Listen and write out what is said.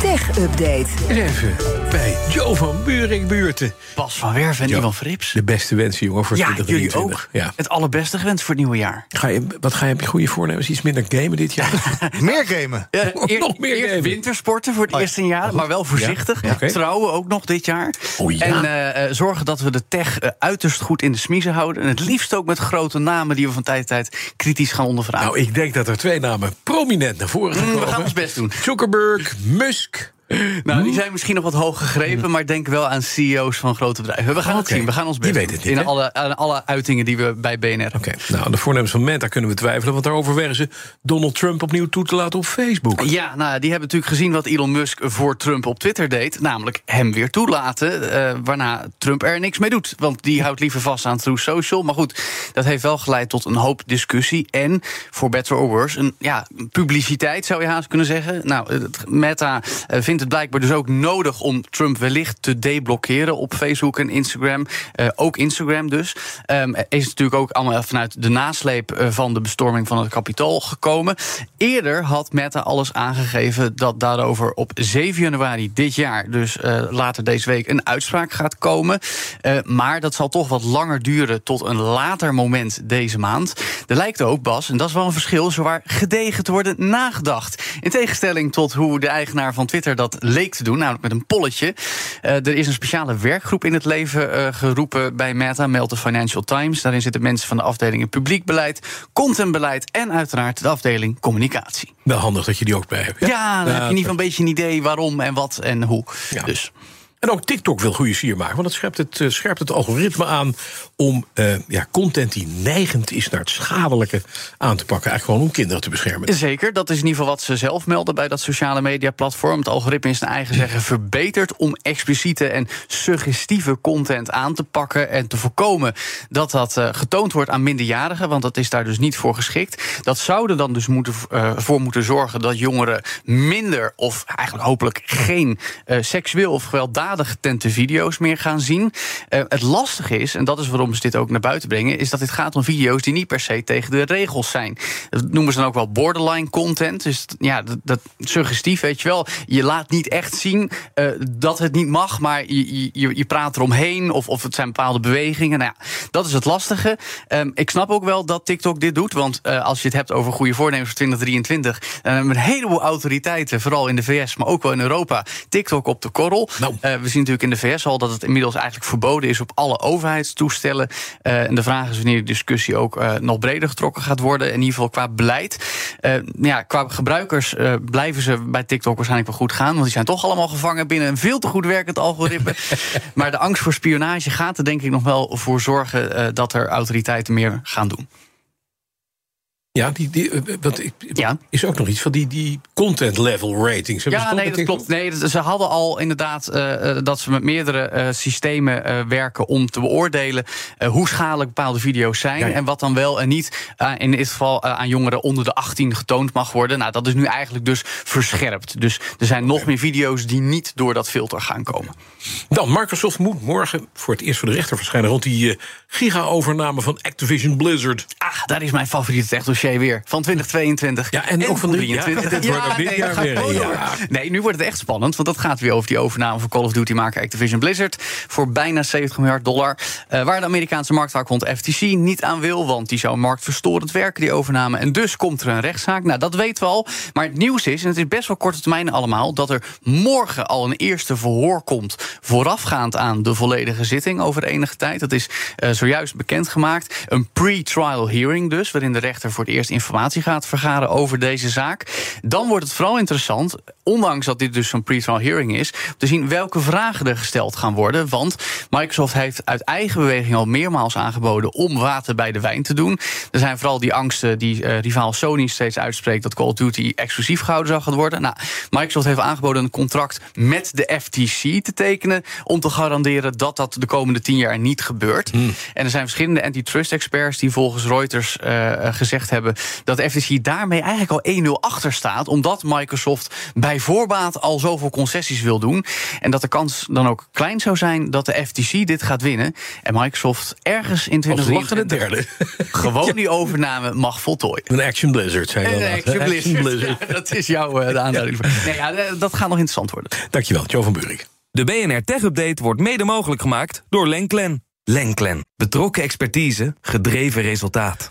Tech-update. Even bij Joe van Buuring buurten. Bas van Werven en Jo, Ivan Frips. De beste wensen, jongen, voor Ja, jullie 2023. ook. Ja. Het allerbeste gewenst voor het nieuwe jaar. Ga je, wat ga je op je goede voornemens? Iets minder gamen dit jaar? Meer gamen. Ja, Oh, nog meer gamen. wintersporten voor het Oh eerste jaar, maar wel voorzichtig. Ja. Trouwen ook nog dit jaar. Oh ja. En eh, eh, zorgen dat we de tech eh, uiterst goed in de smiezen houden. En het liefst ook met grote namen die we van tijd tot tijd kritisch gaan ondervragen. nou, ik denk dat er twee namen prominent naar voren gaan Mm, we komen. gaan ons best doen. Zuckerberg, Musk. Nou, die zijn misschien nog wat hoog gegrepen, maar denk wel aan CEO's van grote bedrijven. We gaan het zien. We gaan ons best het niet, in alle, aan alle uitingen die we bij BNR Oké, nou, de voornemens van Meta kunnen we twijfelen... want daar overwegen ze Donald Trump opnieuw toe te laten op Facebook. Ja, nou, die hebben natuurlijk gezien wat Elon Musk voor Trump op Twitter deed. Namelijk hem weer toelaten. eh, waarna Trump er niks mee doet. Want die houdt liever vast aan True Social. Maar goed, dat heeft wel geleid tot een hoop discussie. En, voor better or worse, een ja, publiciteit zou je haast kunnen zeggen. Nou, Meta eh, vindt het blijkbaar dus ook nodig om Trump wellicht te deblokkeren op Facebook en Instagram. Eh, ook Instagram dus. Ehm, is natuurlijk ook allemaal vanuit de nasleep eh, van de bestorming van het kapitool gekomen. Eerder had Meta alles aangegeven dat daarover op 7 januari dit jaar, dus eh, later deze week, een uitspraak gaat komen. Maar dat zal toch wat langer duren tot een later moment deze maand. Er lijkt ook, Bas, en dat is wel een verschil, zowaar gedegen te worden nagedacht. In tegenstelling tot hoe de eigenaar van Twitter dat leek te doen, namelijk met een polletje. Eh, er is een speciale werkgroep in het leven eh, geroepen bij Meta, meldt de Financial Times. Daarin zitten mensen van de afdelingen publiek beleid, contentbeleid en uiteraard de afdeling communicatie. Wel handig dat je die ook bij hebt. Ja, dan heb je in ieder geval een beetje een idee waarom en wat en hoe. Ja. Dus. En ook TikTok wil goede sier maken. Want het scherpt het, eh, scherpt het algoritme aan om eh, ja, content die neigend is naar het schadelijke aan te pakken. Eigenlijk gewoon om kinderen te beschermen. Zeker, dat is in ieder geval wat ze zelf melden bij dat sociale media platform. Het algoritme is naar eigen zeggen verbeterd om expliciete en suggestieve content aan te pakken en te voorkomen dat dat eh, getoond wordt aan minderjarigen, want dat is daar dus niet voor geschikt. Dat zou er dan dus moeten, voor moeten zorgen dat jongeren minder of eigenlijk hopelijk geen seksueel of gewelddadig getente video's meer gaan zien. Eh, het lastige is, en dat is waarom ze dit ook naar buiten brengen, is dat dit gaat om video's die niet per se tegen de regels zijn. Dat noemen ze dan ook wel borderline content. Dus ja, dat, dat suggestief, weet je wel. Je laat niet echt zien eh, dat het niet mag, maar je, je, je praat eromheen of, of het zijn bepaalde bewegingen. Nou ja, dat is het lastige. Ehm, ik snap ook wel dat TikTok dit doet, want eh, als je het hebt over goede voornemens voor 2023, dan hebben we een heleboel autoriteiten, vooral in de VS, maar ook wel in Europa, TikTok op de korrel. Nou. Zien natuurlijk in de VS al dat het inmiddels eigenlijk verboden is op alle overheidstoestellen. Eh, en de vraag is wanneer de discussie ook eh, nog breder getrokken gaat worden. In ieder geval qua beleid. Eh, ja, qua gebruikers eh, blijven ze bij TikTok waarschijnlijk wel goed gaan. Want die zijn toch allemaal gevangen binnen een veel te goed werkend algoritme. maar de angst voor spionage gaat er denk ik nog wel voor zorgen eh, dat er autoriteiten meer gaan doen. Ja, die, die, eh, wat Ja. is ook nog iets van die, die content level ratings. Hebben Ja, nee, dat klopt. Nee, dat- ze hadden al inderdaad eh, eh, dat ze met meerdere systemen werken om te beoordelen hoe schadelijk bepaalde video's zijn. Ja, ja. En wat dan wel en niet in dit geval aan jongeren onder de 18 getoond mag worden. Nou, dat is nu eigenlijk dus verscherpt. Dus er zijn nog meer video's die niet door dat filter gaan komen. Dan, Microsoft moet morgen voor het eerst voor de rechter verschijnen... rond die giga-overname van Activision Blizzard. Ah, daar is mijn favoriete techdossier weer. Van 2022. Ja, en ook van de- ja, 23. dit wordt ook dit nee, jaar weer, ja. nu wordt het echt spannend. Want dat gaat weer over die overname van Call of Duty maken Activision Blizzard. Voor bijna 70 miljard dollar. Eh, waar de Amerikaanse marktvaakhond FTC niet aan wil. Want die zou marktverstorend werken, die overname. En dus komt er een rechtszaak. Nou, dat weten we al. Maar het nieuws is, en het is best wel korte termijn allemaal. dat er morgen al een eerste verhoor komt. voorafgaand aan de volledige zitting over enige tijd. Dat is eh, zojuist bekendgemaakt. Een pre-trial hearing dus. waarin de rechter voor het eerst informatie gaat vergaren over deze zaak. Dan wordt het vooral interessant, ondanks dat dit dus zo'n pre-trial hearing is, te zien welke vragen er gesteld gaan worden. Want Microsoft heeft uit eigen beweging al meermaals aangeboden om water bij de wijn te doen. Er zijn vooral die angsten die uh, rivaal Sony steeds uitspreekt dat Call of Duty exclusief gehouden zou gaan worden. Nou, Microsoft heeft aangeboden een contract met de FTC te tekenen om te garanderen dat dat de komende tien jaar niet gebeurt. Hmm. En er zijn verschillende antitrust-experts die volgens Reuters uh, gezegd hebben dat de FTC daarmee eigenlijk al 1-0 achter staat, omdat Microsoft bij voorbaat al zoveel concessies wil doen. En dat de kans dan ook klein zou zijn dat de FTC dit gaat winnen. En Microsoft ergens in 2023 derde. gewoon die overname mag voltooien. Een Action Blizzard, zei je Een Action Blizzard. Blizzard. Ja, dat is jouw uh, aanduiding. Nee, ja, dat gaat nog interessant worden. Dankjewel, Joe van Buurik. De BNR Tech Update wordt mede mogelijk gemaakt door Lenklen. Lenklen. Betrokken expertise, gedreven resultaat.